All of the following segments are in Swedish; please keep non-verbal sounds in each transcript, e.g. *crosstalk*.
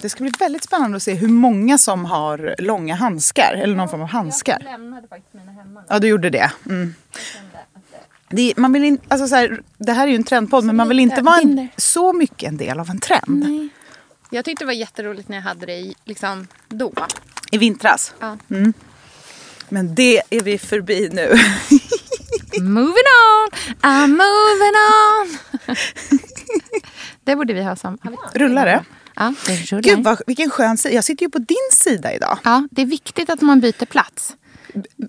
det ska bli väldigt spännande att se hur många som har långa handskar. Eller någon form av handskar. Jag lämnade faktiskt mina hemma. Ja, du gjorde det. Mm. Det, man vill in, alltså så här, det här är ju en trendpodd, men man vill inte vara en, så mycket en del av en trend. Nej. Jag tyckte det var jätteroligt när jag hade det i, liksom då. I vintras. Ja. Mm. Men det är vi förbi nu. *laughs* moving on, I'm moving on. *laughs* det borde vi ha som... Rullar det? Ja. Gud, vad, vilken skön sida. Jag sitter ju på din sida idag. Ja, det är viktigt att man byter plats.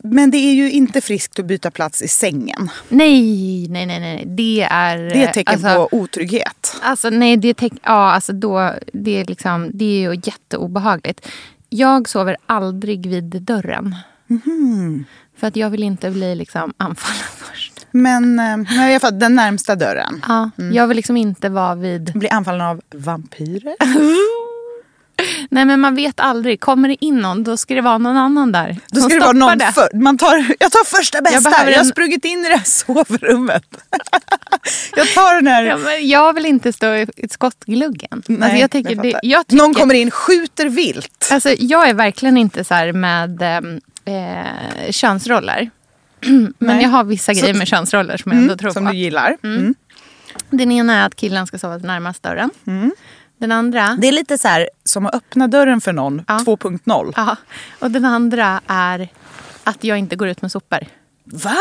Men det är ju inte friskt att byta plats i sängen. Nej, nej, nej, nej. Det är... Det är ett tecken alltså, på otrygghet. Alltså nej, det är, teck- ja, alltså då, det är liksom, det är ju jätteobehagligt. Jag sover aldrig vid dörren. Mhm. För att jag vill inte bli liksom anfallen *laughs* först. Men eh, nej, i alla fall den närmsta dörren. Ja, Jag vill liksom inte vara vid... Blir anfallen av vampyrer? *laughs* Nej men man vet aldrig. Kommer det in någon då ska det vara någon annan där. Då ska det vara någon det. för, man tar, Jag tar första bästa. Jag, behöver jag har en- sprungit in i det här *laughs* sovrummet. jag tar den här... Ja, men jag vill inte stå i i skottgluggen. Nej, alltså jag tycker det, jag tycker, Någon kommer in, skjuter vilt. Alltså, jag är verkligen inte så här med eh, könsroller. *clears throat* Men Nej. jag har vissa grejer med könsroller som jag ändå tror som på. du gillar. Mm. Den ena är att killen ska sova närmast dörren. Den andra... Det är lite så här som att öppna dörren för någon Ja. 2.0. Ja, och den andra är att jag inte går ut med sopor. Va?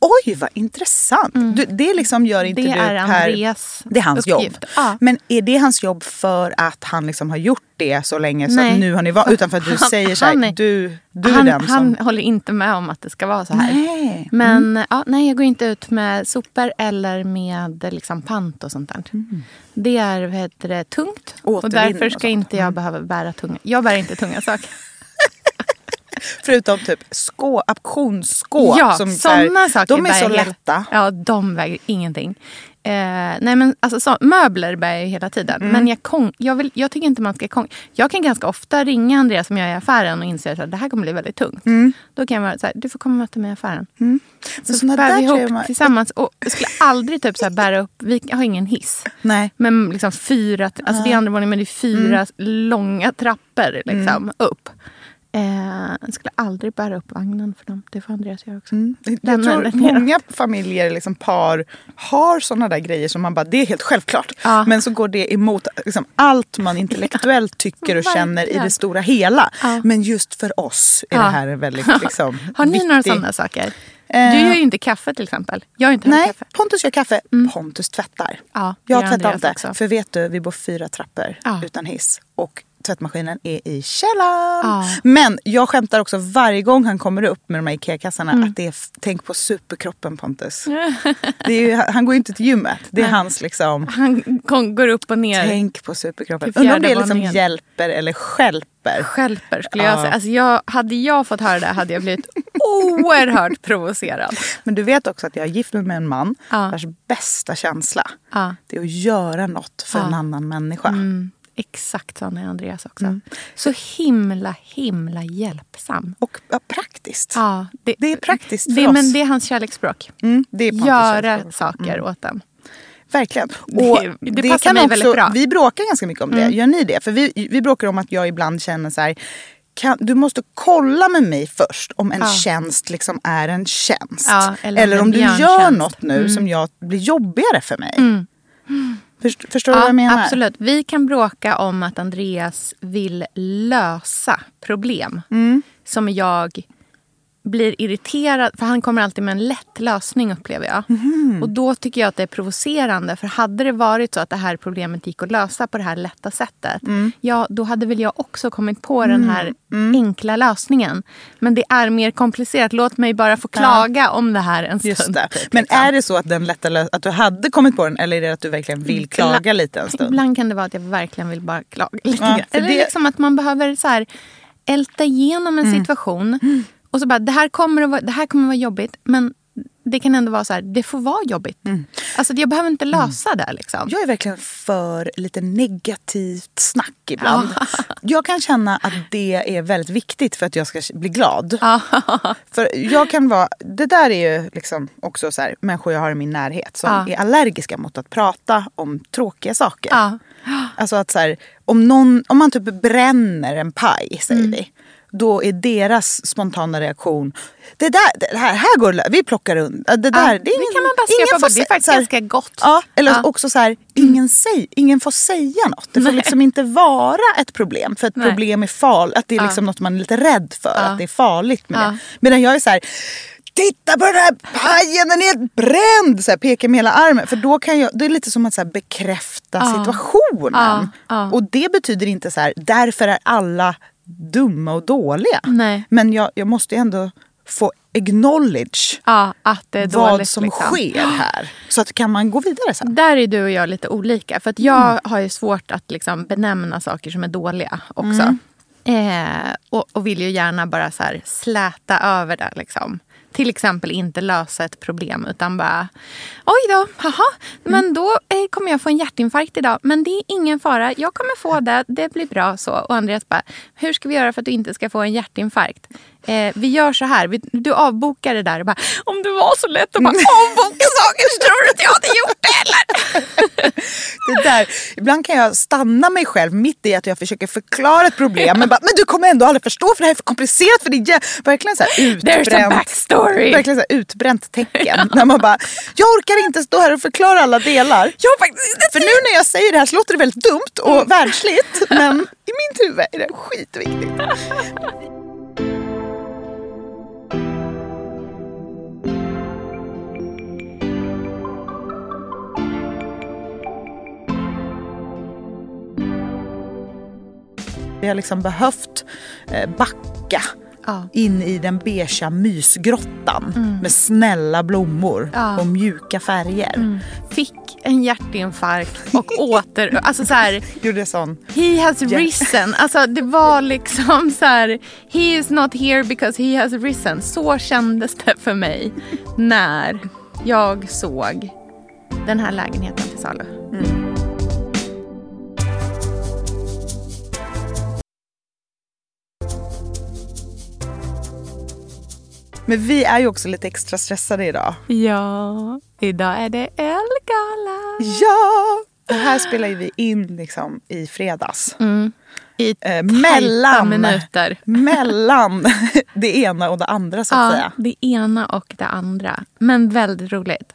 Oj, vad intressant. Du, det liksom gör inte Mm. Det du är per... Andreas Det är hans uppgift. jobb. Ja. Men är det hans jobb för att han liksom har gjort det så länge så nu har ni varit utan för att du Han- säger så han här, är- du, du han, är den som... han håller inte med om att det ska vara så här. Nej. Men ja, nej, jag går inte ut med sopor eller med liksom, pant och sånt där. Det är vad heter det, tungt. Och Återvinning därför och ska inte jag behöva bära tunga. Jag bär inte tunga saker. Förutom typ skå, auktionsskåp. ja, som så sådana saker De är så lätta. Ja, de väger ingenting. Eh, nej men alltså så, möbler bär jag hela tiden. Mm. Men jag, kong, jag, vill, jag tycker inte man ska kong. Jag kan ganska ofta ringa Andreas som jag är i affären och inser att det här kommer bli väldigt tungt. Mm. Då kan jag vara så här, du får komma och möta mig i affären. Men Så såna bär vi ihop man- tillsammans. Och jag skulle aldrig typ så här bära upp, vi har ingen hiss. Nej. Men liksom fyra, alltså det är andra våningen men det är fyra Mm. långa trappor liksom, upp. Eh, jag skulle aldrig bära upp vagnen för dem. Det får Andreas göra också. Mm. Jag tror många familjer, liksom par, har såna där grejer som man bara, det är helt självklart. Ja. Men så går det emot liksom, allt man *laughs* intellektuellt tycker och känner i det stora hela. Ja. Men just för oss är det här väldigt *laughs* liksom, Har ni viktig- några sådana saker? Eh, Du gör ju inte kaffe till exempel. Jag har inte Nej, kaffe. Pontus gör kaffe. Pontus tvättar. Ja, jag gör tvättar inte. också. För vet du, vi bor fyra trappor utan hiss. Och tvättmaskinen är i källaren. Ja. Men jag skämtar också varje gång han kommer upp med de här Ikea-kassarna Mm. att det är, tänk på superkroppen Pontus. *laughs* ju, han går ju inte till gymmet. Det är hans liksom, Han kom- går upp och ner. tänk på superkroppen. Undrar om det liksom hjälper eller stjälper. Skälper skulle jag Ja. säga. Alltså jag, hade jag fått höra det hade jag blivit oerhört provocerad. Men du vet också att jag är gift med en man Ja. vars bästa känsla Ja. det är att göra något för en annan människa. Mm, exakt sån är Andreas också. Mm. Så himla, himla hjälpsam. Och ja, praktiskt. Ja, det, Det är praktiskt för det, oss. Men det är hans kärleksspråk. Mm, det är Göra saker åt den. Verkligen. Det- Och det passar mig väldigt bra. Vi bråkar ganska mycket om det. Mm. Gör ni det? För vi, vi bråkar om att jag ibland känner så här. Kan, du måste kolla med mig först om en Ja. tjänst liksom är en tjänst. Ja, eller eller, om det du gör något nu Mm. som jag, blir jobbigare för mig. Mm. Först, förstår du vad jag menar? Absolut. Vi kan bråka om att Andreas vill lösa problem Mm. som jag blir irriterad, för han kommer alltid med en lätt lösning upplever jag. Mhm. Och då tycker jag att det är provocerande. För hade det varit så att det här problemet gick att lösa på det här lätta sättet. Mm. Ja, då hade väl jag också kommit på den här enkla lösningen. Men det är mer komplicerat. Låt mig bara få klaga om det här en stund. Men liksom. är det så att, den lätta lö- att du hade kommit på den eller är det att du verkligen vill klaga lite en stund? Ibland kan det vara att jag verkligen vill bara klaga lite Ja, grann. Eller det- liksom att man behöver så här, älta igenom en situation. Och så bara, det här, kommer att vara, det här kommer att vara jobbigt. Men det kan ändå vara så här, det får vara jobbigt. Alltså jag behöver inte lösa det liksom. Jag är verkligen för lite negativt snack ibland. *laughs* Jag kan känna att det är väldigt viktigt för att jag ska bli glad. *laughs* För jag kan vara, det där är ju liksom också så här, människor jag har i min närhet som är allergiska mot att prata om tråkiga saker. Alltså att så här, om, någon, om man typ bränner en paj, säger Mm. vi. Då är deras spontana reaktion, det där, det här, här går vi plockar undan. Det där, Ja, det, ingen, kan man bara ingen bort. Det är faktiskt här- ganska gott. Ja, eller Ja. också så här, ingen, säg, ingen får säga något. Det får liksom inte vara ett problem. För ett Nej. problem är farligt. Att det är liksom något man är lite rädd för. Att det är farligt med Ja. det. Medan jag är så här, titta på den här pajen, den är helt bränd! Så här, pekar med hela armen. För då kan jag, det är lite som att så här, bekräfta situationen. Ja, ja. Och det betyder inte så här, därför är alla dumma och dåliga. Nej. Men jag, jag måste ju ändå få acknowledge Ja, att det är vad dåligt. som liksom. sker här. Så att kan man gå vidare sen. Där är du och jag lite olika. För att jag har ju svårt att liksom benämna saker som är dåliga också. Eh, och, och vill ju gärna bara så släta över det. Liksom. Till exempel inte lösa ett problem utan bara oj då, haha, men då eh, kommer jag få en hjärtinfarkt idag. Men det är ingen fara, jag kommer få det, det blir bra så. Och Andreas bara, hur ska vi göra för att du inte ska få en hjärtinfarkt? Eh, vi gör så här, vi, du avbokar det där och bara, om det var så lätt att bara avboka saker så tror du att jag hade gjort det eller? *laughs* Det där, ibland kan jag stanna mig själv mitt i att jag försöker förklara ett problem. Men, bara, men du kommer ändå aldrig förstå för det här är för komplicerat för det är verkligen så här There's a utbränt. Backstory. Verkligen så här utbränt tecken. *laughs* när man bara, jag orkar inte stå här och förklara alla delar. Jag faktiskt För nu när jag säger det här så låter det väldigt dumt och världsligt. *laughs* Men i mitt huvud är det skitviktigt. Vi har liksom behövt eh, backa Ja. in i den beigea mysgrottan med snälla blommor Ja. och mjuka färger. fick en hjärtinfarkt och *laughs* åter... Alltså så här, Gjorde sån he has risen. Alltså det var liksom så här, he is not here because he has risen. Så kändes det för mig när jag såg den här lägenheten till salu. Men vi är ju också lite extra stressade idag. Ja, idag är det ölgala. Ja! Det här spelar ju vi in liksom i fredags. I Eh, mellan, minuter. *laughs* mellan det ena och det andra så att Ja, säga. det ena och det andra. Men väldigt roligt.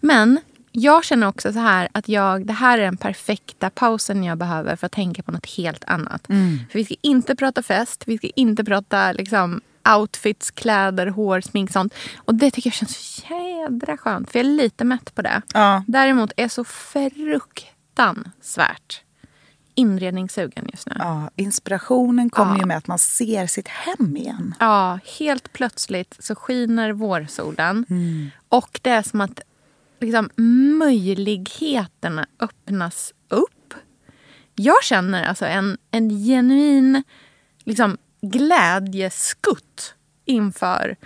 Men jag känner också så här att jag, det här är den perfekta pausen jag behöver för att tänka på något helt annat. För vi ska inte prata fest, vi ska inte prata liksom outfits, kläder, hår, smink sånt. Och det tycker jag känns så jädra skönt. För jag är lite mätt på det. Ja. Däremot är jag så fruktansvärt inredningssugen just nu. Ja, inspirationen kommer Ja. ju med att man ser sitt hem igen. Ja, helt plötsligt så skiner vårsolen. Och det är som att liksom, möjligheterna öppnas upp. Jag känner alltså en, en genuin liksom, glädjeskutt inför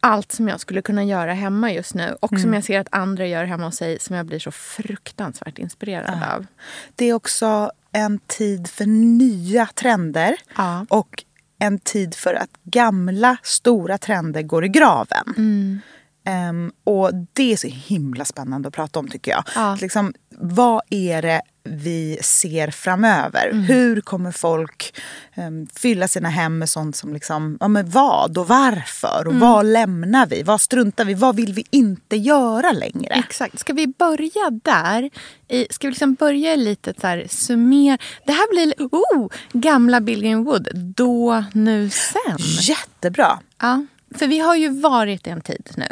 allt som jag skulle kunna göra hemma just nu. Och som jag ser att andra gör hemma hos sig som jag blir så fruktansvärt inspirerad av. Det är också en tid för nya trender. Ja. Och en tid för att gamla stora trender går i graven. Mm. Ehm, och det är så himla spännande att prata om tycker jag. Ja. Liksom, vad är det vi ser framöver? Mm. Hur kommer folk ehm, fylla sina hem med sånt som liksom, ja men vad och varför? Och Mm. vad lämnar vi? Vad struntar vi? Vad vill vi inte göra längre? Exakt. Ska vi börja där? I, ska vi liksom börja lite så här summer... Det här blir oh, gamla Bill Greenwood. Då, nu, sen. Jättebra. Ja. för vi har ju varit i en tid nu.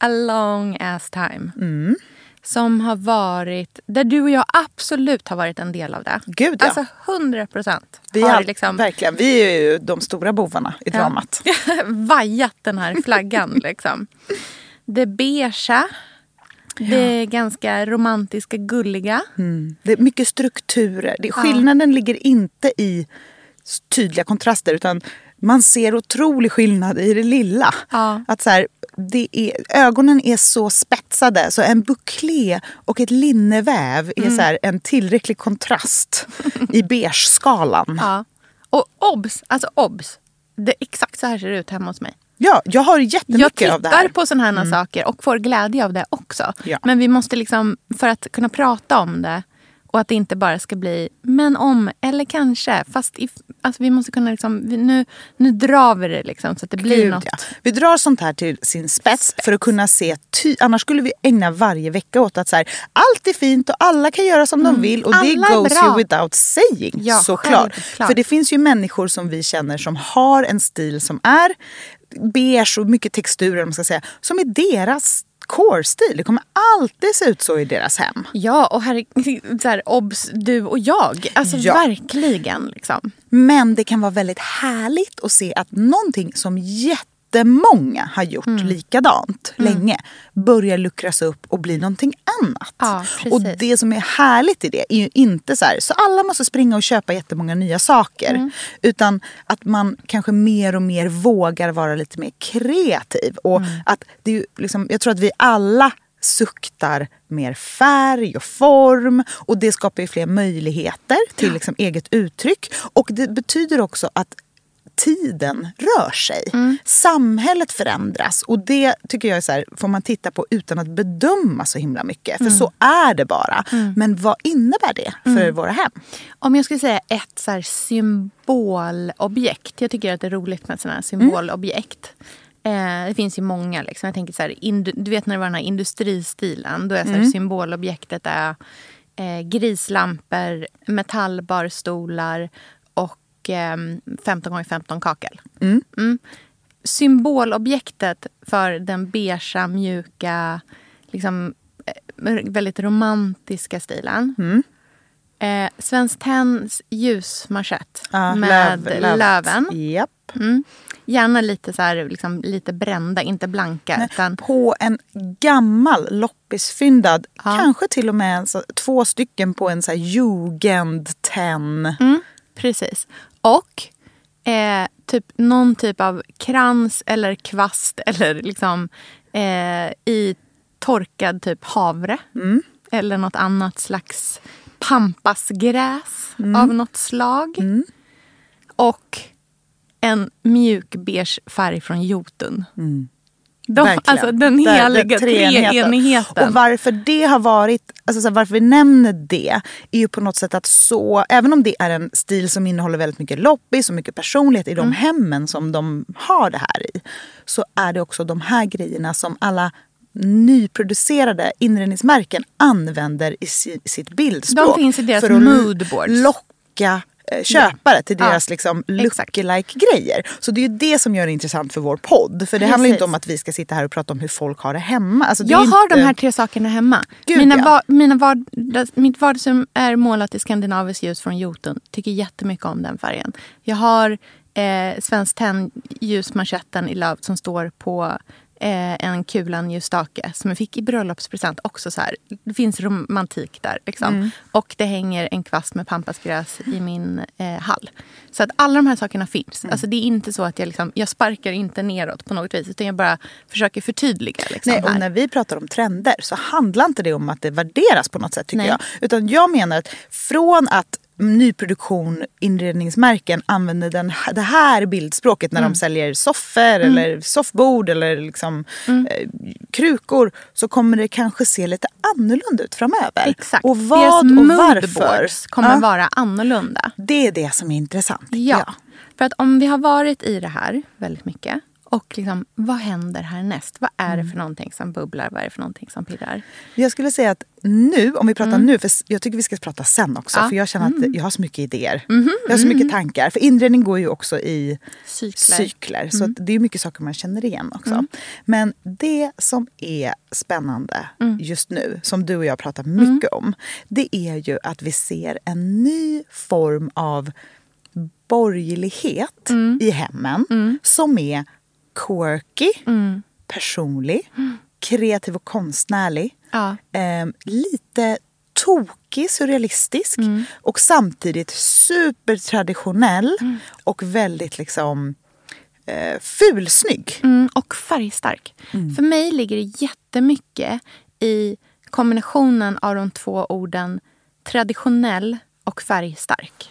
A long ass time. Mm. Som har varit, där du och jag absolut har varit en del av det. Gud, ja. Alltså 100 procent. Vi, har liksom verkligen, vi är ju de stora bovarna i dramat. *laughs* vajat den här flaggan. *laughs* liksom. Det beigea. Det ganska romantiska, gulliga. Mm. Det är mycket strukturer. Det, skillnaden ligger inte i tydliga kontraster utan man ser otrolig skillnad i det lilla. Ja. Att så här, det är, ögonen är så spetsade så en buklé och ett linneväv är så här, en tillräcklig kontrast i *laughs* beige-skalan. Ja. Och obs, alltså obs. Det, exakt så här ser det ut hemma hos mig. Ja, jag har Jag jättemycket av det här. tittar på sådana här saker och får glädje av det också. Ja. Men vi måste liksom, för att kunna prata om det och att det inte bara ska bli men om eller kanske. Fast if, alltså vi måste kunna liksom, vi, nu, nu drar vi det liksom så att det blir Gud, något. ja. Vi drar sånt här till sin spets, för att kunna se ty- Annars skulle vi ägna varje vecka åt att så här, allt är fint och alla kan göra som de vill och det Mm. Alla är goes bra. you without saying. Ja, såklart. För det finns ju människor som vi känner som har en stil som är beige och mycket texturer man ska säga, som är deras core-stil. Det kommer alltid se ut så i deras hem. Ja, och här, *laughs* så här, obs, du och jag. Alltså Ja. verkligen. Liksom. Men det kan vara väldigt härligt att se att någonting som jättemånga har gjort Mm. likadant länge börjar luckras upp och bli någonting annat. Ja, och det som är härligt i det är ju inte så här, så alla måste springa och köpa jättemånga nya saker. Mm. Utan att man kanske mer och mer vågar vara lite mer kreativ. Och Mm. att det är liksom, jag tror att vi alla suktar mer färg och form och det skapar ju fler möjligheter till liksom eget uttryck. Och det betyder också att tiden rör sig. Samhället förändras och det tycker jag är så här, får man titta på utan att bedöma så himla mycket. För så är det bara. Men vad innebär det för våra hem? Om jag skulle säga ett så symbolobjekt. Jag tycker att det är roligt med sådana här symbolobjekt. Eh, det finns ju många. Liksom. Jag tänker så här, du vet när det var den här industristilen. Då är så här, symbolobjektet är eh, grislampor, metallbarstolar och eh, 15 x 15 kakel. Mm. Symbolobjektet för den beigea, mjuka, liksom, eh, väldigt romantiska stilen. Eh, Svenskt Tenns ljusmanschett Ja, med löv- löv- löven. Japp. Mm. Gärna lite, så här, liksom, lite brända, inte blanka. Utan, På en gammal loppisfyndad, Ja. kanske till och med så, två stycken på en så här jugendtenn. mm, precis. Och eh, typ någon typ av krans eller kvast *laughs* eller liksom eh, i torkad typ havre. Mm. Eller något annat slags pampasgräs Mm. av något slag. Och en mjuk beige färg från Jotun. De, Verkligen. alltså den heliga treenigheten. Och varför det har varit, alltså så här, varför vi nämner det är ju på något sätt att så, även om det är en stil som innehåller väldigt mycket loppis och mycket personlighet i de hemmen som de har det här i. Så är det också de här grejerna som alla nyproducerade inredningsmärken använder i si, sitt bildspråk. De finns i deras för att moodboards. locka eh, köpare till Ja, deras liksom exakt. lookalike-grejer. Så det är ju det som gör det intressant för vår podd. För det handlar ju inte Precis. om att vi ska sitta här och prata om hur folk har det hemma. Alltså, det Jag inte... har de här tre sakerna hemma. Gud, mina ja. va, mina vardags, mitt vardagsrum är målat i skandinaviskt ljus från Jotun. Tycker jättemycket om den färgen. Jag har eh, Svenskt Tenn ljusmanschetten i löv som står på eh, en kulan ljusstake som jag fick i bröllopspresent. Också så här, det finns romantik där. Liksom. Mm. Och det hänger en kvast med pampasgräs i min eh, hall. Så att alla de här sakerna finns. Mm. Alltså, det är inte så att jag, liksom, jag sparkar inte neråt på något vis. Utan jag bara försöker förtydliga. Liksom, Nej, och här. när vi pratar om trender så handlar inte det om att det värderas på något sätt tycker Nej. jag. Utan jag menar att från att nyproduktion, inredningsmärken använder den, det här bildspråket när Mm. de säljer soffor eller soffbord eller liksom, Mm. eh, krukor så kommer det kanske se lite annorlunda ut framöver. Exakt. Och vad Deras och varför. kommer Ja, vara annorlunda. Det är det som är intressant. Ja. jag. För att om vi har varit i det här väldigt mycket Och liksom, vad händer härnäst? Vad är det för någonting som bubblar? Vad är det för någonting som pirrar? Jag skulle säga att nu, om vi pratar nu, för jag tycker vi ska prata sen också. Ja. För jag känner att jag har så mycket idéer. Jag har så mycket tankar. För inredning går ju också i Cykler. cykler. Så att det är mycket saker man känner igen också. Men det som är spännande just nu, som du och jag pratar mycket om. Det är ju att vi ser en ny form av borgerlighet i hemmen. Som är quirky, personlig, kreativ och konstnärlig. Ja. Eh, lite tokig, surrealistisk och samtidigt supertraditionell och väldigt liksom eh, fulsnygg. Mm, och färgstark. För mig ligger det jättemycket i kombinationen av de två orden traditionell och färgstark.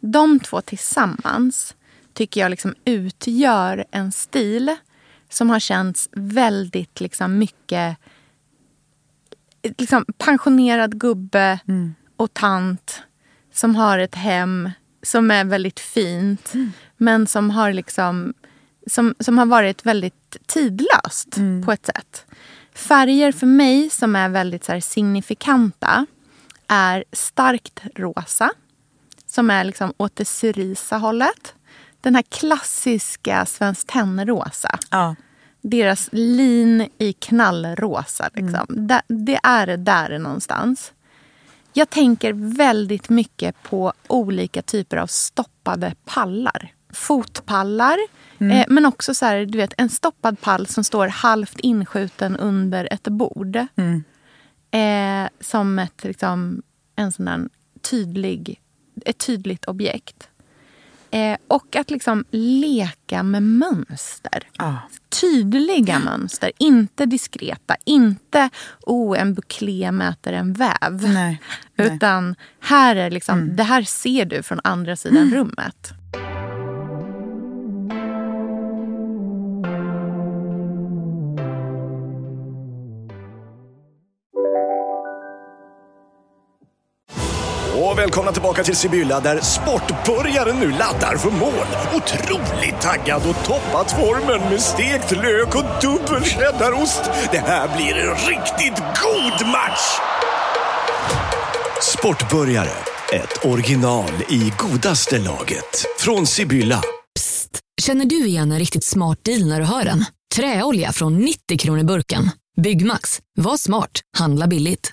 De två tillsammans tycker jag liksom utgör en stil som har känts väldigt liksom mycket liksom pensionerad gubbe och tant som har ett hem som är väldigt fint men som har liksom som, som har varit väldigt tidlöst på ett sätt. Färger för mig som är väldigt så signifikanta är starkt rosa som är liksom åt det cerisa hållet. Den här klassiska Svenskt Tenn-rosa Ja. deras lin i knallrosa. Liksom. Det, det är där någonstans. Jag tänker väldigt mycket på olika typer av stoppade pallar. Fotpallar, eh, men också så här, du vet, en stoppad pall som står halvt inskjuten under ett bord. Eh, som ett, liksom, en sån tydlig, ett tydligt objekt. Eh, och att liksom leka med mönster. Ja. Tydliga mönster, inte diskreta. Inte oh, en buklé möter en väv. Nej, nej. *laughs* Utan här är liksom, det här ser du från andra sidan rummet. Välkomna tillbaka till Sibylla där sportbörjaren nu laddar för mål. Otroligt taggad och toppat formen med stekt lök och dubbel cheddarost. Det här blir en riktigt god match! Sportbörjare, ett original i godaste laget. Från Sibylla. Psst! Känner du igen en riktigt smart deal när du hör den? Träolja från 90 kronor burken. Byggmax. Var smart. Handla billigt.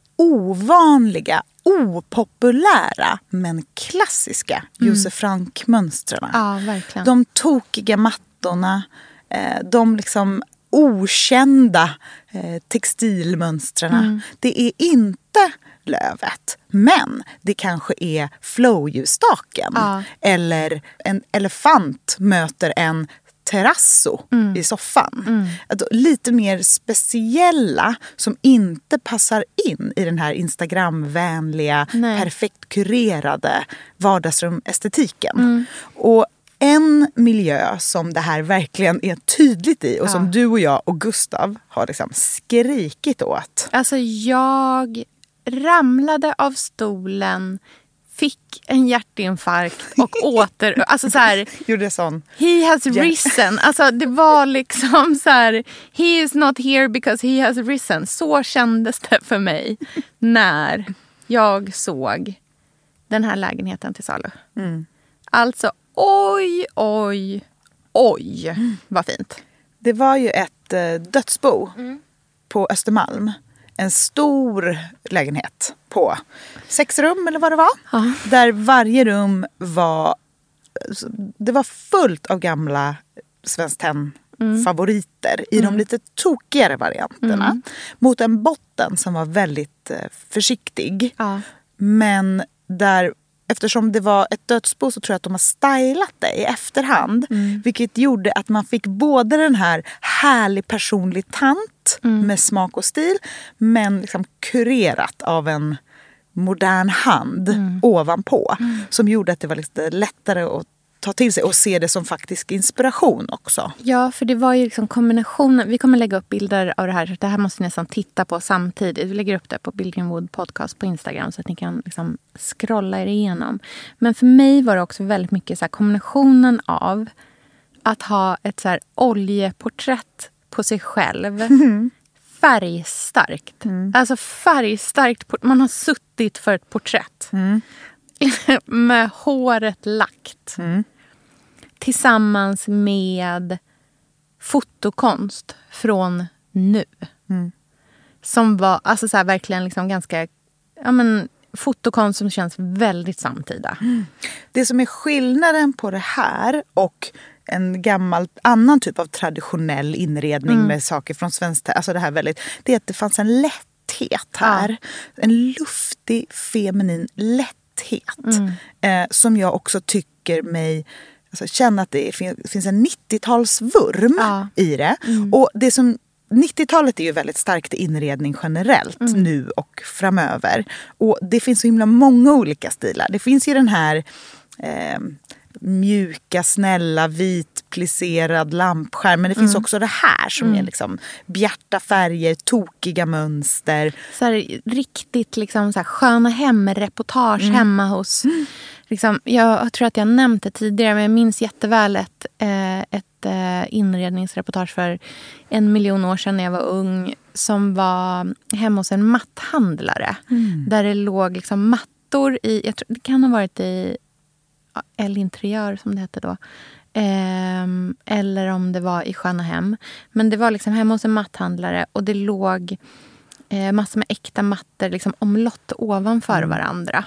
ovanliga, opopulära men klassiska Josef Frank-mönstren. Ja, verkligen. De tokiga mattorna, eh, de liksom okända eh, textilmönstren. Det är inte lövet. Men det kanske är flowljusstaken. Ja. Eller en elefant möter en terrasso i soffan. Att Lite mer speciella som inte passar in i den här Instagramvänliga, Nej. perfekt kurerade vardagsrumestetiken. Och en miljö som det här verkligen är tydligt i och som du och jag och Gustav har liksom skrikit åt. Alltså jag ramlade av stolen, fick en hjärtinfarkt och *laughs* åter... Alltså så här, Gjorde sån. he has risen. Alltså det var liksom så här, he is not here because he has risen. Så kändes det för mig när jag såg den här lägenheten till salu. Alltså oj, oj, oj vad fint. Det var ju ett eh, dödsbo på Östermalm. En stor lägenhet på sex rum eller vad det var. Där varje rum var... Det var fullt av gamla Svenskt Tenn favoriter i de lite tokigare varianterna. Mot en botten som var väldigt eh, försiktig. Ja. Men där eftersom det var ett dödsbo så tror jag att de har stylat det i efterhand. Mm. Vilket gjorde att man fick både den här härlig personlig tant Mm. med smak och stil men liksom kurerat av en modern hand Mm. ovanpå. Som gjorde att det var lite lättare att ta till sig och se det som faktisk inspiration också. Ja, för det var ju liksom kombinationen. Vi kommer lägga upp bilder av det här. Det här måste ni nästan titta på samtidigt. Vi lägger upp det på Billgrenwood podcast på Instagram så att ni kan liksom scrolla er igenom. Men för mig var det också väldigt mycket så kombinationen av att ha ett så oljeporträtt på sig själv. Färgstarkt. Alltså färgstarkt. Man har suttit för ett porträtt. *laughs* Med håret lagt. Tillsammans med fotokonst från nu. Som var alltså så här, verkligen liksom ganska... Ja, men, fotokonst som känns väldigt samtida. Det som är skillnaden på det här och en gammal annan typ av traditionell inredning Mm. med saker från svenskt, alltså det här väldigt, det är att det fanns en lätthet här. En luftig, feminin lätthet. Mm. Eh, som jag också tycker mig alltså, känna att det fin- finns en 90-talsvurm i det. Mm. Och det som 90-talet är ju väldigt starkt inredning generellt Mm. nu och framöver. Och det finns så himla många olika stilar. Det finns ju den här eh, mjuka, snälla, vit plisserad lampskärm. Men det finns Mm. också det här som Mm. är liksom bjärta färger, tokiga mönster. Så här, riktigt liksom så här, sköna hem-reportage Mm. hemma hos... Liksom, jag tror att jag nämnt det tidigare, men jag minns jätteväl ett, eh, ett eh, inredningsreportage för en miljon år sedan när jag var ung som var hemma hos en matthandlare. Mm. Där det låg liksom mattor i... Jag tror, det kan ha varit i El Interiör, som det hette då. Ehm, eller om det var i Sköna Hem. Men det var liksom hemma hos en matthandlare och det låg eh, massor med äkta mattor liksom omlott ovanför varandra.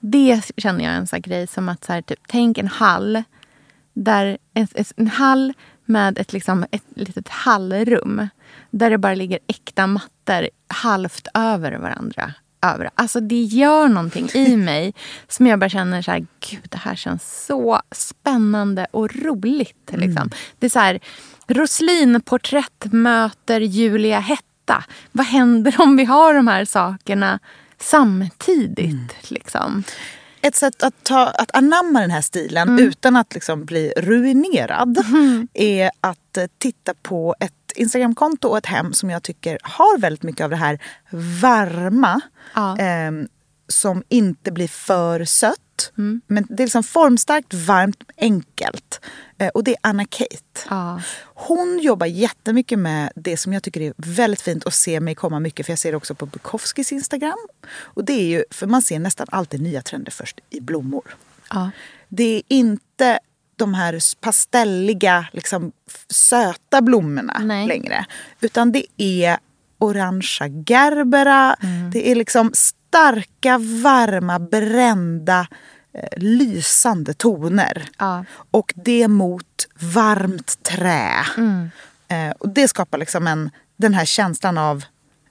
Det känner jag är en sån grej som att så här, typ, tänk en hall. Där, en, en hall med ett, liksom, ett litet hallrum. Där det bara ligger äkta mattor halvt över varandra. Över. Alltså det gör någonting i *laughs* mig som jag bara känner så här, gud det här känns så spännande och roligt. Liksom. Det är så här, Roslin porträtt möter Julia Hetta. Vad händer om vi har de här sakerna samtidigt? Liksom? Ett sätt att, ta, att anamma den här stilen Mm. utan att liksom bli ruinerad är att eh, titta på ett Instagramkonto och ett hem som jag tycker har väldigt mycket av det här varma. ehm, som inte blir för sött. Mm. Men det är liksom formstarkt, varmt, enkelt. Eh, och det är Anna Kate. Hon jobbar jättemycket med det som jag tycker är väldigt fint och ser mig komma mycket. För jag ser det också på Bukowskis Instagram. Och det är ju, för man ser nästan alltid nya trender först i blommor. Ja. Det är inte de här pastelliga, liksom, söta blommorna längre. Utan det är orangea gerbera. Det är liksom starka, varma, brända, eh, lysande toner. Och det mot varmt trä. Eh, och det skapar liksom en, den här känslan av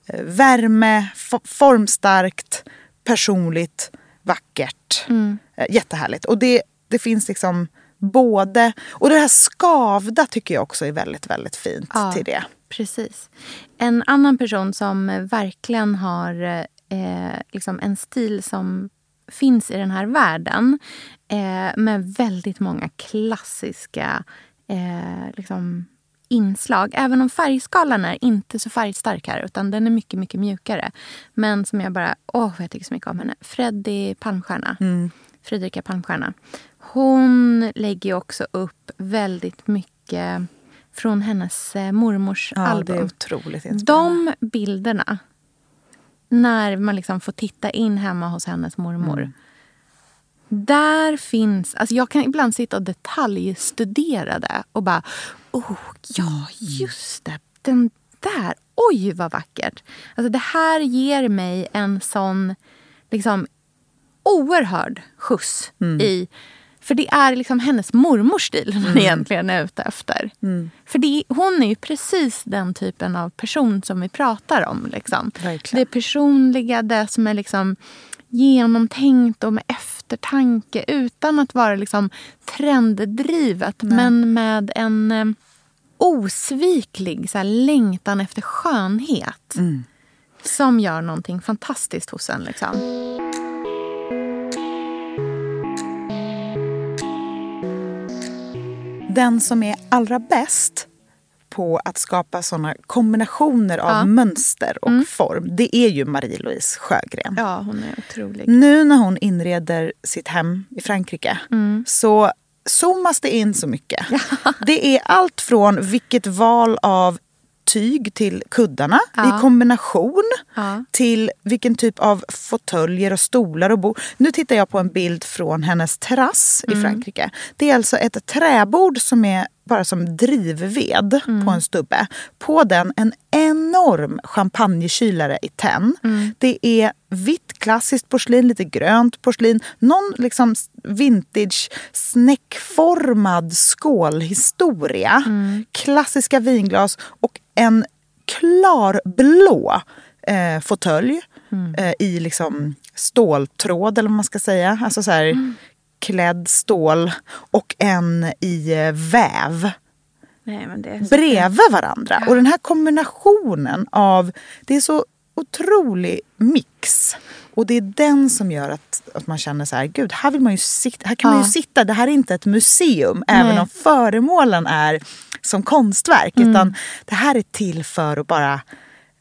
eh, värme, fo- formstarkt, personligt, vackert. Mm. Eh, jättehärligt. Och det, det finns liksom både... Och det här skavda tycker jag också är väldigt, väldigt fint Ja. till det. Precis. En annan person som verkligen har eh, liksom en stil som finns i den här världen eh, med väldigt många klassiska eh, liksom inslag. Även om färgskalan är inte så färgstark här utan den är mycket, mycket mjukare. Men som jag bara, åh jag tycker så mycket om henne. Freddie Palmstierna. Fredrika Palmstierna. Hon lägger också upp väldigt mycket från hennes eh, mormors Ja, album. det är otroligt inspirerande. De bilderna, när man liksom får titta in hemma hos hennes mormor. Mm. Där finns, alltså jag kan ibland sitta och detaljstudera det och bara, oh ja just det, den där, oj vad vackert. Alltså det här ger mig en sån liksom oerhörd skjuts i för det är liksom hennes mormors stil man Mm. egentligen är ute efter. För det, hon är ju precis den typen av person som vi pratar om. Liksom. Det personliga, det som är liksom genomtänkt och med eftertanke utan att vara liksom trenddrivet. Men med en eh, osviklig så här, längtan efter skönhet. Som gör någonting fantastiskt hos en. Liksom. Den som är allra bäst på att skapa såna kombinationer av Ja. mönster och form, det är ju Marie-Louise Sjögren. Ja, hon är otrolig. Nu när hon inreder sitt hem i Frankrike Mm. så zoomas det in så mycket. Det är allt från vilket val av tyg till kuddarna Ja. i kombination Ja. till vilken typ av fåtöljer och stolar och bord. Nu tittar jag på en bild från hennes terrass Mm. i Frankrike. Det är alltså ett träbord som är bara som drivved Mm. på en stubbe. På den en enorm champagnekylare i tenn. Mm. Det är vitt klassiskt porslin, lite grönt porslin. Någon liksom vintage snäckformad skålhistoria. Mm. Klassiska vinglas och en klarblå eh, fåtölj Mm. eh, i liksom ståltråd eller vad man ska säga. Alltså så här, Mm. klädd stål och en i eh, väv Nej, men det är så bredvid varandra. Och den här kombinationen av... Det är så otrolig mix. Och det är den som gör att, att man känner så här, gud, här, vill man ju sitta, här kan man Ja. ju sitta. Det här är inte ett museum, även Nej. om föremålen är som konstverk. Mm. Utan det här är till för att bara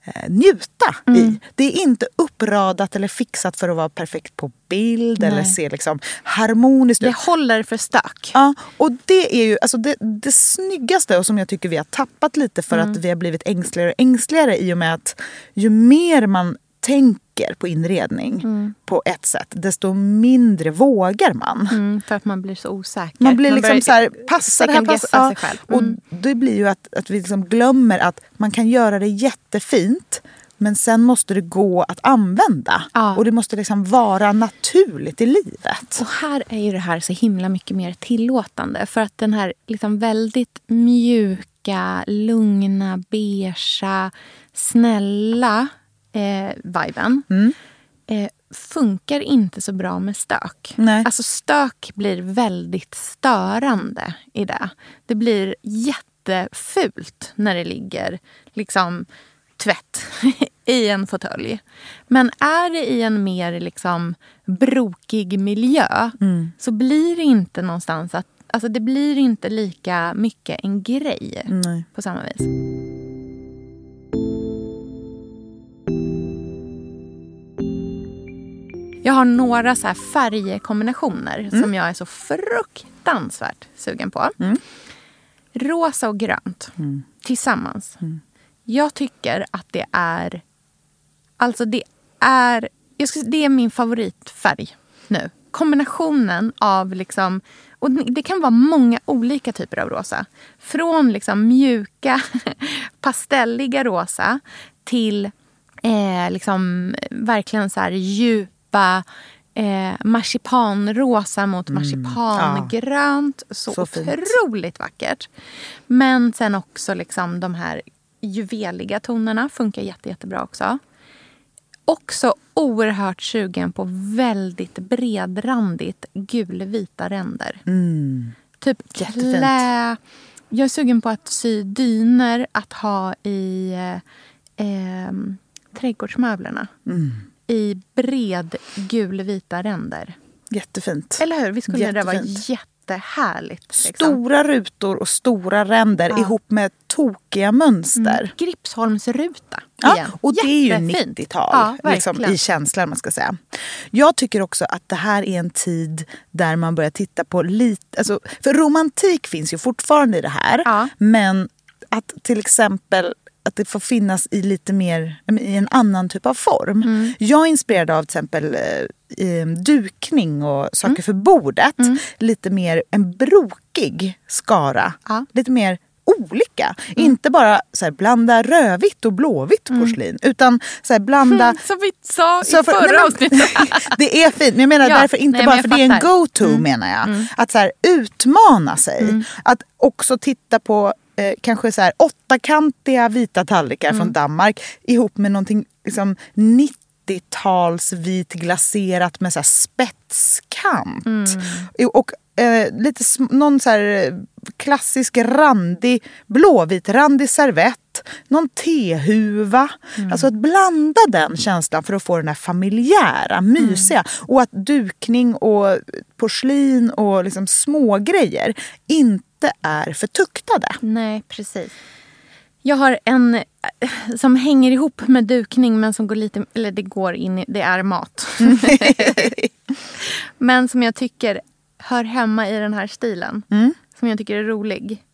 eh, njuta Mm. i. Det är inte uppradat eller fixat för att vara perfekt på bild eller Nej. se liksom harmoniskt ut. Det håller för stök. Ja, och det är ju alltså det, det snyggaste och som jag tycker vi har tappat lite för Mm. att vi har blivit ängsligare och ängsligare i och med att ju mer man tänker på inredning Mm. på ett sätt, desto mindre vågar man. Mm, för att man blir så osäker. Man blir liksom börjar så här, passar det här? Passar, sig själv. Och Mm. det blir ju att, att vi liksom glömmer att man kan göra det jättefint men sen måste det gå att använda. Ja. Och det måste liksom vara naturligt i livet. Och här är ju det här så himla mycket mer tillåtande. För att den här liksom väldigt mjuka, lugna, beigea, snälla eh, viben Mm. eh, funkar inte så bra med stök. Nej. Alltså stök blir väldigt störande i det. Det blir jättefult när det ligger liksom tvätt *laughs* i en fåtölj. Men är det i en mer liksom brokig miljö Mm. så blir det inte någonstans att Alltså det blir inte lika mycket en grej Nej. på samma vis. Jag har några så färgkombinationer som jag är så fruktansvärt sugen på. Rosa och grönt tillsammans. Jag tycker att det är... Alltså det är... Jag ska, det är min favoritfärg nu. Kombinationen av liksom... Och det kan vara många olika typer av rosa. Från liksom mjuka, *laughs* pastelliga rosa till eh, liksom verkligen så här djupa eh, marsipanrosa mot marsipangrönt. Så, Så fint. otroligt vackert. Men sen också liksom de här juveliga tonerna funkar jätte, jättebra också. Också oerhört sugen på väldigt bredrandigt gulvita ränder. Typ Jättefint. klä... Jag är sugen på att sy dyner att ha i eh, eh, trädgårdsmöblerna. I bred gulvita ränder. Jättefint. Eller hur? Vi skulle det vara Jättefint. jättehärligt. Liksom. Stora rutor och stora ränder Ja. ihop med tokiga mönster. Mm. Gripsholmsruta. Ja, igen. och det är ju Jättefint. 90-tal Ja, liksom, i känslan. Man ska säga. Jag tycker också att det här är en tid där man börjar titta på lite... Alltså, för romantik finns ju fortfarande i det här. Ja. Men att till exempel att det får finnas i lite mer, i en annan typ av form. Mm. Jag är inspirerad av till exempel eh, dukning och saker Mm. för bordet. Lite mer en brokig skara. Ja. Lite mer olika. Inte bara så här, blanda rödvitt och blåvitt porslin. Utan så här, blanda... *laughs* Som vi sa i Så för- förra avsnittet. *laughs* det är fint, men jag menar Ja, därför inte nej, bara för jag det är en fattar. Mm. go-to menar jag. Att så här, utmana sig. Att också titta på eh, kanske så här, åttakantiga vita tallrikar Mm. från Danmark ihop med någonting liksom 90-tals vit glaserat med så här kant. Och eh, lite någon så här eh, klassisk randig, blåvitrandig servett. Någon tehuva. Alltså att blanda den känslan för att få den här familjära, mysiga. Och att dukning och porslin och liksom små grejer inte är förtuktade. Nej, precis. Jag har en eh, som hänger ihop med dukning men som går lite, eller det går in i, det är mat. *laughs* *laughs* men som jag tycker hör hemma i den här stilen. Som jag tycker är rolig.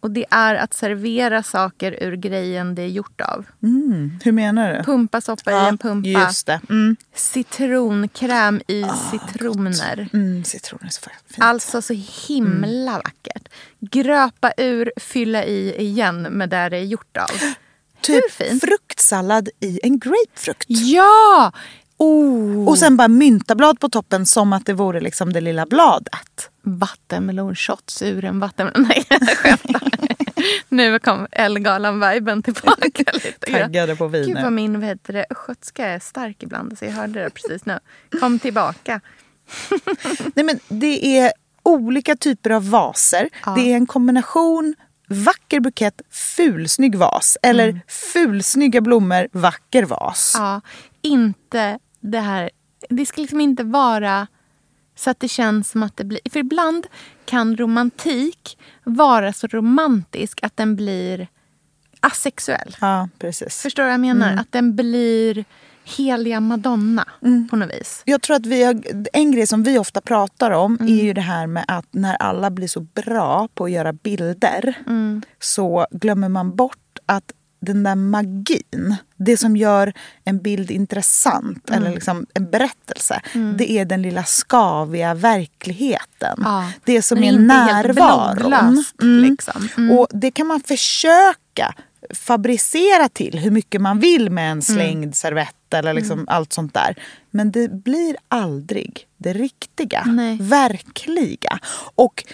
Och det är att servera saker ur grejen det är gjort av. Mm, hur menar du? Pumpasoppa i en pumpa. Just det. Mm. Citronkräm i citroner. Mm, citron är så fint. Alltså så himla vackert. Gröpa ur, fylla i igen med det det är gjort av. *gasps* Typ Hur fint? fruktsallad i en grapefrukt. Ja! Oh. Och sen bara myntablad på toppen som att det vore liksom det lilla bladet. Vattenmelonshots ur en vattenmelon. *laughs* Nej, jag skämtar. nu kom Ellegalan-viben tillbaka *laughs* lite. Taggade på viner. Gud vad min vad heter det, östgötska är stark ibland. Så jag hörde det precis nu. Kom tillbaka. *laughs* Nej, men det är olika typer av vaser. Det är en kombination vacker bukett, fulsnygg vas. Eller fulsnygga blommor, vacker vas. Ja, inte det här. Det ska liksom inte vara så att det känns som att det blir... För ibland kan romantik vara så romantisk att den blir asexuell. Ja, precis. Förstår du vad jag menar? Mm. Att den blir heliga madonna på något vis. Jag tror att vi har, en grej som vi ofta pratar om är ju det här med att när alla blir så bra på att göra bilder så glömmer man bort att den där magin, det som gör en bild intressant eller liksom en berättelse, det är den lilla skaviga verkligheten. Ja, Det som den är, närvaron. blodlöst, liksom. Mm. Och det kan man försöka fabricera till hur mycket man vill med en slängd servett eller liksom allt sånt där. Men det blir aldrig det riktiga, Nej. verkliga. Och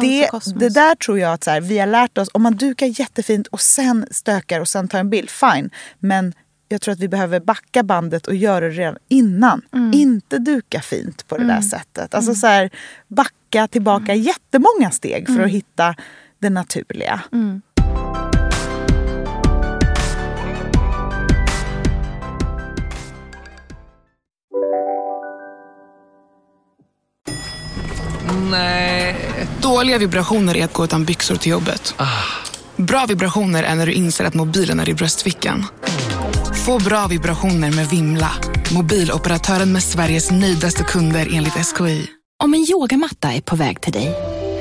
det, det där tror jag att så här, vi har lärt oss, om man dukar jättefint och sen stökar och sen tar en bild, fine. Men jag tror att vi behöver backa bandet och göra det redan innan. Inte duka fint på det där sättet. Alltså så här, backa tillbaka jättemånga steg för att hitta det naturliga. Nej. Dåliga vibrationer är att gå utan byxor till jobbet. Bra vibrationer är när du inser att mobilen är i bröstfickan. Få bra vibrationer med Vimla. Mobiloperatören med Sveriges nöjdaste kunder enligt SKI. Om en yogamatta är på väg till dig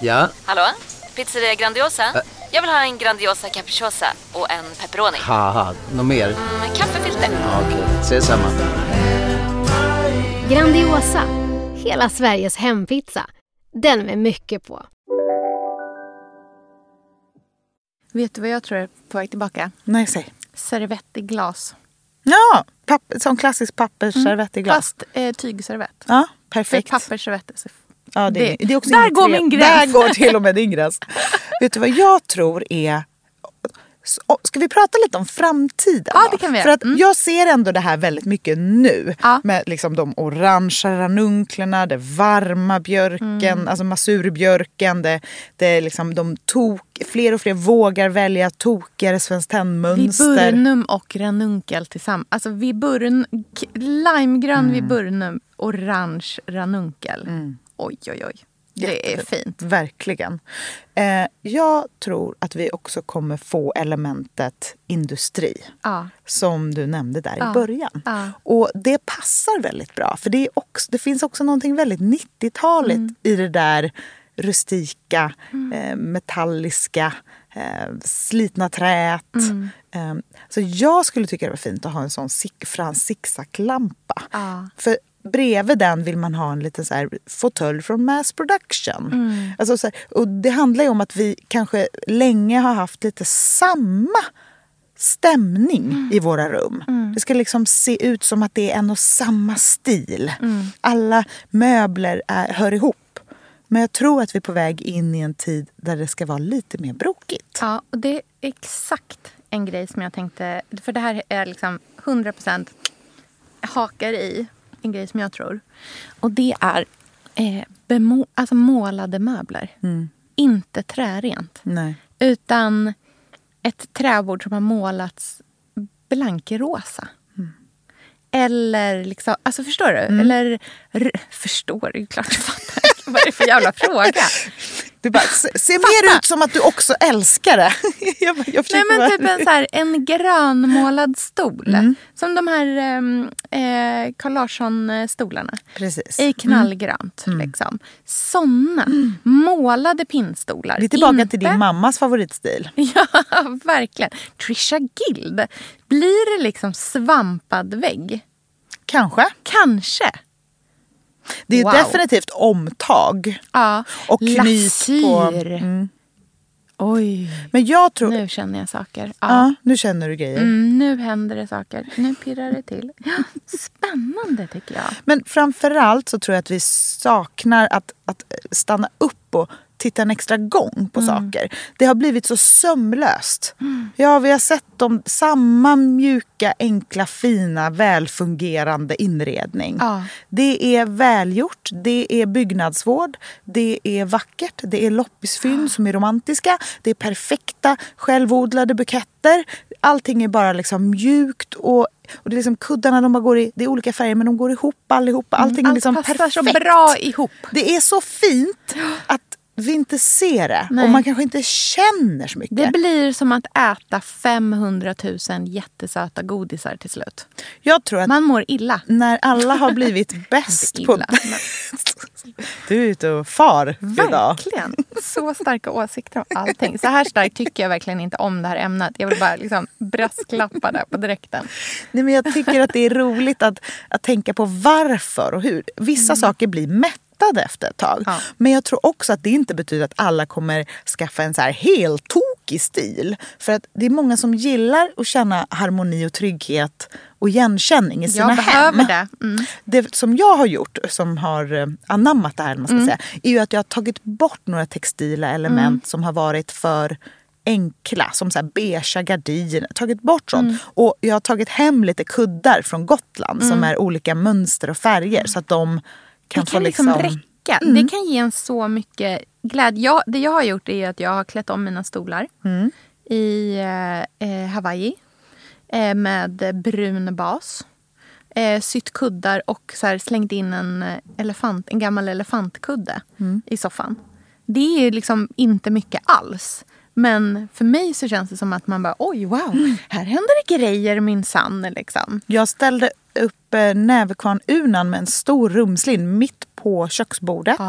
Ja, Hallå? Pizzeria Grandiosa? Jag vill ha en Grandiosa capriciosa och en pepperoni. haha, något mer? Med kaffefilter. Ja, Okej, ses samma. Grandiosa, hela Sveriges hempizza. Den med mycket på. Vet du vad jag tror är på väg tillbaka? Nej, säg. Servett i glas. Ja, papp, som klassisk pappersservett i glas. Fast eh, tygservett. Ja, För perfekt. pappersservetter så Ja, det, Det- det är också där går tre- min gräns. Där går till och med din gräns. *laughs* Vet du vad jag tror är... Ska vi prata lite om framtiden? Ja, det kan vi För göra. att Mm. jag ser ändå det här väldigt mycket nu. Med liksom de orangea ranunklerna, det varma björken, Mm. alltså masurbjörken. Det, det liksom de tok, fler och fler vågar välja tokigare Svenskt Tenn-mönster. Viburnum och ranunkel tillsammans. Alltså viburn, limegrön Mm. viburnum, orange ranunkel. Oj, oj, oj. Det är fint. Verkligen. Eh, jag tror att vi också kommer få elementet industri. Ja. Som du nämnde där Ja. i början. Ja. Och det passar väldigt bra. För det, också, det finns också någonting väldigt 90-taligt Mm. i det där rustika, eh, metalliska, eh, slitna träet. Mm. Eh, så jag skulle tycka det var fint att ha en sån Sig- Frans Zigzag-lampa. För bredvid den vill man ha en liten så här fåtölj från mass production. Mm. Alltså så här, och det handlar ju om att vi kanske länge har haft lite samma stämning i våra rum. Det ska liksom se ut som att det är en och samma stil. Alla möbler är, hör ihop. Men jag tror att vi är på väg in i en tid där det ska vara lite mer brokigt. Ja, och det är exakt en grej som jag tänkte... För det här är liksom 100% hakar i en grej som jag tror. Och det är eh, bemo- alltså målade möbler. Inte trärent. Nej. Utan ett träbord som har målats blankrosa. Eller liksom, alltså förstår du? Eller, r- förstår du? Klart du fattar. Vad är det för jävla fråga? *laughs* Du bara, se, ser mer ut som att du också älskar det. *laughs* jag, bara, jag Nej men bara- typ en, så här, en grönmålad stol. Mm. Som de här ehm, eh, Carl Larsson-stolarna. Precis. I knallgrönt. Liksom. Såna målade pinnstolar. Vi är tillbaka Inte- till din mammas favoritstil. *laughs* Ja, verkligen. Trisha Guild. Blir det liksom svampad vägg? Kanske. Kanske. Det är Wow. definitivt omtag. Ja. Och knyt på... Mm. Oj. Men jag tror... Nu känner jag saker. Ja. nu känner du grejer. Mm, nu händer det saker. Nu pirrar det till. Ja, Spännande tycker jag. Men framförallt så tror jag att vi saknar att, att stanna upp och titta en extra gång på saker. Det har blivit så sömlöst. Ja, vi har sett dem, samma mjuka, enkla, fina, välfungerande inredning. Ja. Det är välgjort, det är byggnadsvård, det är vackert, det är loppisfynd som är romantiska, det är perfekta självodlade buketter. Allting är bara liksom mjukt och, och det är liksom kuddarna de bara går i, det är olika färger men de går ihop allihopa. Allting är Allt liksom passar perfekt. så bra ihop. Det är så fint att vi inte ser det Nej. och man kanske inte känner så mycket. Det blir som att äta 500 000 jättesöta godisar till slut. Jag tror att Man mår illa. när alla har blivit *laughs* bäst Inte på... illa, *laughs* Du är ute och far idag. Verkligen. Så starka åsikter om allting. Så här starkt tycker jag verkligen inte om det här ämnet. Jag vill bara liksom brasklappa där på direkten. Nej, men jag tycker att det är roligt att, att tänka på varför och hur. Vissa saker blir mättade efter ett tag. Men jag tror också att det inte betyder att alla kommer skaffa en så här helt tokig stil. För att det är många som gillar att känna harmoni och trygghet och igenkänning i sina Jag behöver hem. det. Mm. Det som jag har gjort, som har eh, anammat det här, man ska Mm. säga, är ju att jag har tagit bort några textila element Mm. som har varit för enkla, som så här beigea gardiner. Tagit bort sånt. Mm. Och jag har tagit hem lite kuddar från Gotland som Mm. är olika mönster och färger så att de kan det kan liksom, liksom... räcka. Mm. Det kan ge en så mycket glädje. Jag, det jag har gjort är att jag har klätt om mina stolar Mm. i eh, eh, Hawaii eh, med brun bas. Eh, sytt kuddar och så här, slängt in en, eh, elefant, en gammal elefantkudde Mm. i soffan. Det är liksom inte mycket alls. Men för mig så känns det som att man bara oj wow, Mm. här händer det grejer minsann. Liksom. Jag ställde upp eh, näverkvarn-urnan med en stor rumslin mitt på köksbordet.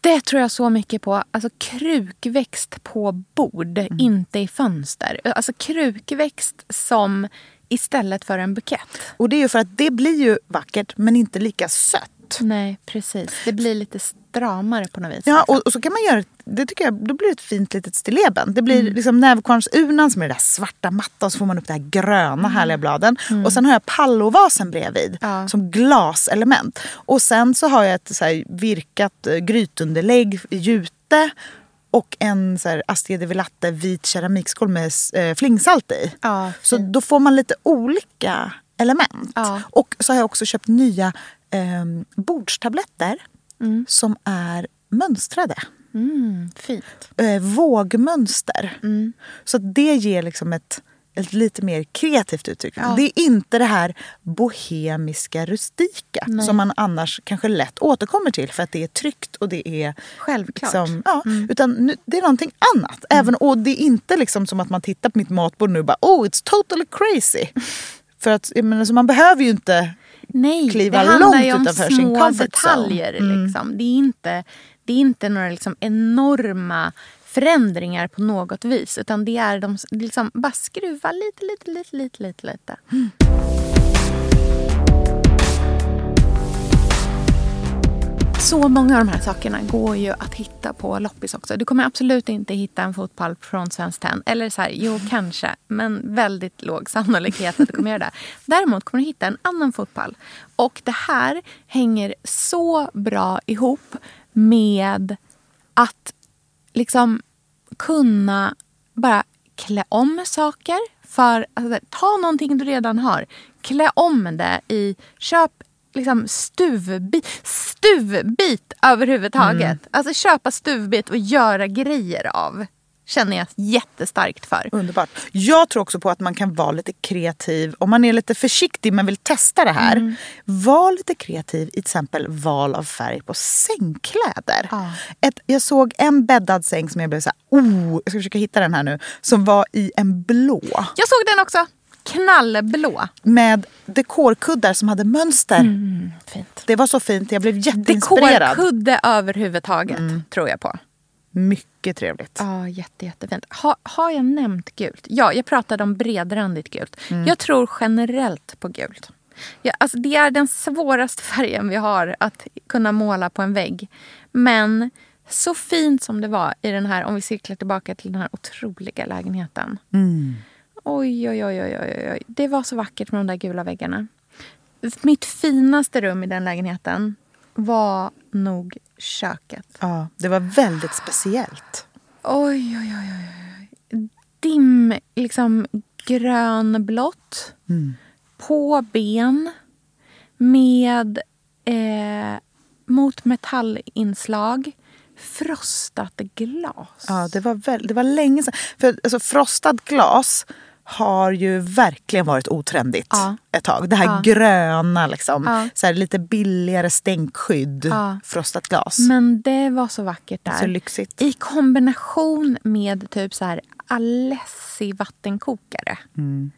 Det tror jag så mycket på. Alltså krukväxt på bord, Mm. inte i fönster. Alltså krukväxt som istället för en bukett. Och det är ju för att det blir ju vackert men inte lika sött. Nej, precis. Det blir lite stramare på något vis. Ja, och, och så kan man göra, det tycker jag, då blir det ett fint litet stilleben. Det blir liksom näverkvarnsurnan som är det där svarta matta och så får man upp det här gröna härliga bladen. Och sen har jag pallovasen bredvid som glaselement. Och sen så har jag ett så här virkat eh, grytunderlägg i jute och en så här Astrid de Latte vit keramikskål med eh, flingsalt i. så då får man lite olika element. Och så har jag också köpt nya eh, bordstabletter som är mönstrade. Mm, fint. Eh, vågmönster. Så att det ger liksom ett, ett lite mer kreativt uttryck. Ja. Det är inte det här bohemiska rustika Nej. som man annars kanske lätt återkommer till för att det är tryggt och det är Självklart. Liksom, ja, Utan nu, det är någonting annat. Även, och det är inte liksom som att man tittar på mitt matbord nu och bara oh it's totally crazy. *laughs* För att jag menar, så man behöver ju inte Nej, kliva det handlar långt ju om utanför sin små comfort detaljer. zone. Mm. Liksom. Det, är inte, det är inte några liksom enorma förändringar på något vis. Utan det är de, liksom bara skruva lite, lite, lite, lite, lite. lite. Så många av de här sakerna går ju att hitta på loppis också. Du kommer absolut inte hitta en fotpall från Svenskt Tenn. Eller så här, jo kanske, men väldigt låg sannolikhet att du kommer göra det. Däremot kommer du hitta en annan fotpall. Och det här hänger så bra ihop med att liksom kunna bara klä om saker. För alltså, Ta någonting du redan har, klä om det i, köp liksom stuvbit, stuvbit överhuvudtaget. Mm. Alltså köpa stuvbit och göra grejer av. Känner jag jättestarkt för. Underbart. Jag tror också på att man kan vara lite kreativ om man är lite försiktig men vill testa det här. Mm. Var lite kreativ i till exempel val av färg på sängkläder. Ah. Ett, jag såg en bäddad säng som jag blev så här, oh, jag ska försöka hitta den här nu, som var i en blå. Jag såg den också knallblå. Med dekorkuddar som hade mönster. Mm, fint. Det var så fint. Jag blev jätteinspirerad. Dekorkudde överhuvudtaget mm. tror jag på. Mycket trevligt. Ja, jätte, jättefint. Ha, har jag nämnt gult? Ja, jag pratade om bredrandigt gult. Mm. Jag tror generellt på gult. Ja, alltså det är den svåraste *laughs* färgen vi har att kunna måla på en vägg. Men så fint som det var i den här, om vi cirklar tillbaka till den här otroliga lägenheten. Mm. Oj, oj, oj, oj, oj. Det var så vackert med de där gula väggarna. Mitt finaste rum i den lägenheten var nog köket. Ja, det var väldigt speciellt. Oj, oj, oj. oj. Dim, liksom grönblått. Mm. På ben. Med eh, mot metallinslag frostat glas. Ja, det var, väl, det var länge sedan. För alltså, frostat glas har ju verkligen varit otrendigt ja. ett tag. Det här ja. gröna, liksom, ja. så här, lite billigare stänkskydd, frostat glas. Men det var så vackert där. Så lyxigt. I kombination med typ så här Alessi vattenkokare. Mm.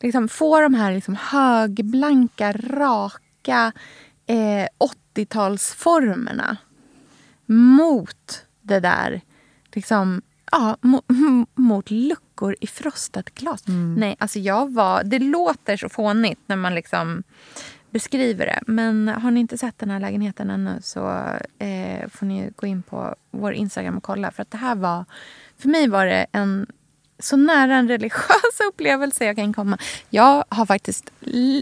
Liksom få de här liksom högblanka, raka eh, 80-talsformerna mot det där liksom, ja, *laughs* mot, mot luckor i frostat glas. Mm. Nej, alltså jag var... Det låter så fånigt när man liksom beskriver det. Men har ni inte sett den här lägenheten ännu så eh, får ni gå in på vår Instagram och kolla. För att det här var... För mig var det en så nära en religiös *laughs* upplevelse jag kan komma. Jag har faktiskt...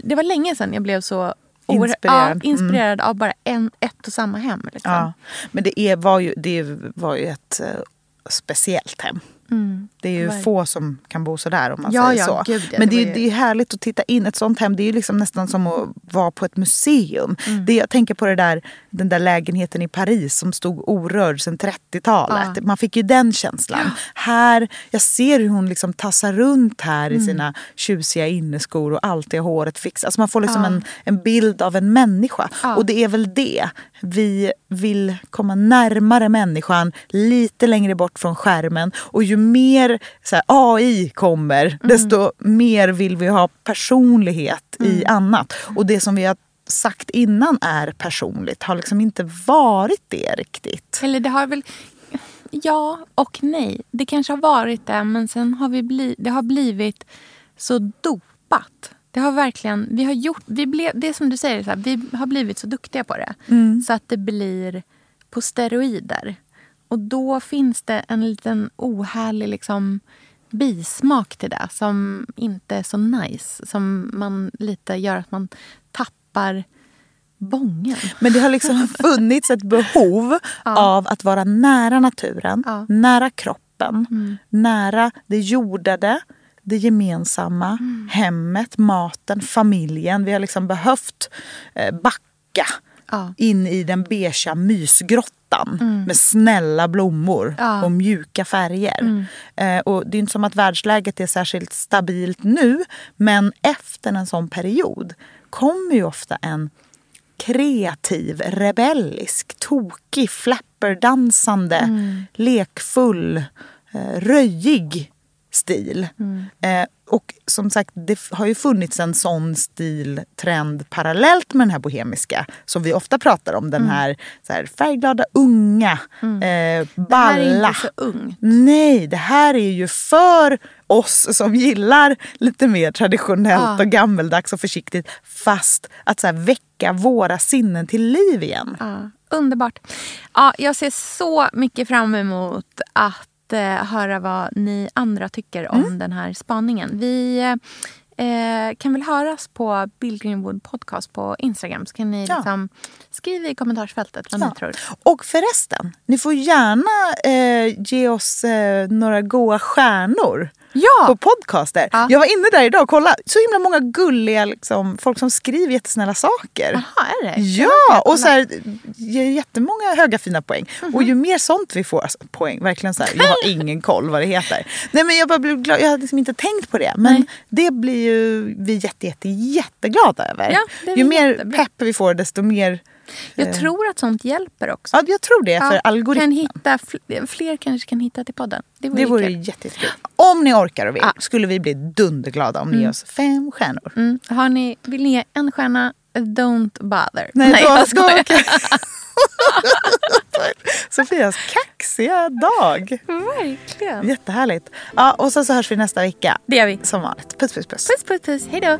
Det var länge sedan jag blev så Inspirerad. Ja, inspirerad mm. av bara en, ett och samma hem. Liksom. Ja. Men det, är, var ju, det var ju ett uh, speciellt hem. Mm. Det är ju Var... få som kan bo så där om man ja, säger ja, så. Gud, Men det, det, är, det är härligt att titta in. Ett sånt hem det är ju liksom nästan som att vara på ett museum. Mm. Det, jag tänker på det där, den där lägenheten i Paris som stod orörd sedan 30-talet. Ja. Man fick ju den känslan. Ja. Här, jag ser hur hon liksom tassar runt här Mm. i sina tjusiga inneskor och alltid har håret fixat. Alltså man får liksom Ja. en, en bild av en människa. Ja. Och det är väl det. Vi vill komma närmare människan, lite längre bort från skärmen. Och ju mer så här, AI kommer, Mm. desto mer vill vi ha personlighet i Mm. annat. Och det som vi har sagt innan är personligt har liksom inte varit det riktigt. Eller det har väl... Ja och nej. Det kanske har varit det, men sen har vi bli, det har blivit så dopat. Det har verkligen... Vi har gjort... Vi blev, det är som du säger, så här, vi har blivit så duktiga på det. Mm. Så att det blir på steroider. Och då finns det en liten ohärlig liksom, bismak till det som inte är så nice. Som man lite gör att man tappar bången. Men det har liksom *laughs* funnits ett behov av att vara nära naturen, nära kroppen, Mm. nära det jordade, det gemensamma, Mm. hemmet, maten, familjen. Vi har liksom behövt eh, backa Ja. in i den beigea mysgrottan Mm. med snälla blommor Ja. och mjuka färger. Mm. Eh, och det är inte som att världsläget är särskilt stabilt nu men efter en sån period kommer ju ofta en kreativ, rebellisk, tokig, flapperdansande, Mm. lekfull, eh, röjig stil. Mm. Eh, och som sagt, det har ju funnits en sån stiltrend parallellt med den här bohemiska som vi ofta pratar om. Den Mm. här, här färgglada, unga, Mm. eh, Det här balla. är inte så ungt. Nej, det här är ju för oss som gillar lite mer traditionellt Ja. och gammeldags och försiktigt. Fast att så här väcka våra sinnen till liv igen. Ja. Underbart. Ja, jag ser så mycket fram emot att eh, höra vad ni andra tycker om Mm. den här spaningen. Vi eh, kan väl höras på Bill Greenwood Podcast på Instagram. Så kan ni Ja. liksom skriva i kommentarsfältet vad Ja. ni tror. Och förresten, ni får gärna eh, ge oss eh, några goa stjärnor ja. på podcaster. Jag var inne där idag och kollade. Så himla många gulliga liksom, folk som skriver jättesnälla saker. Aha, är det? Ja, och så här, ger jättemånga höga fina poäng. Mhm. Och ju mer sånt vi får, alltså poäng, verkligen så här, jag har *laughs* ingen koll vad det heter. Nej men jag bara blev glad, jag hade liksom inte tänkt på det. Men det blir ju vi jätte, jätte, jätteglada över. Ja, ju mer jättebra. pepp vi får desto mer Jag eh, tror att sånt hjälper också. Ja, jag tror det för algoritmen. Kan hitta, fl- fler kanske kan hitta till podden. Det vore, Det vore kul. jätte- jättekul. Om ni orkar och vill skulle vi bli dunderglada om ni Mm. ger oss fem stjärnor. Mm. Har ni, vill ni ge en stjärna, don't bother. Nej, då, jag då, skojar. okej. *laughs* *laughs* Sofias kaxiga dag. Verkligen. Jättehärligt. Ja, och sen så hörs vi nästa vecka. Det gör vi. Som vanligt. Puss, puss, puss. Puss, puss, puss. Hej då.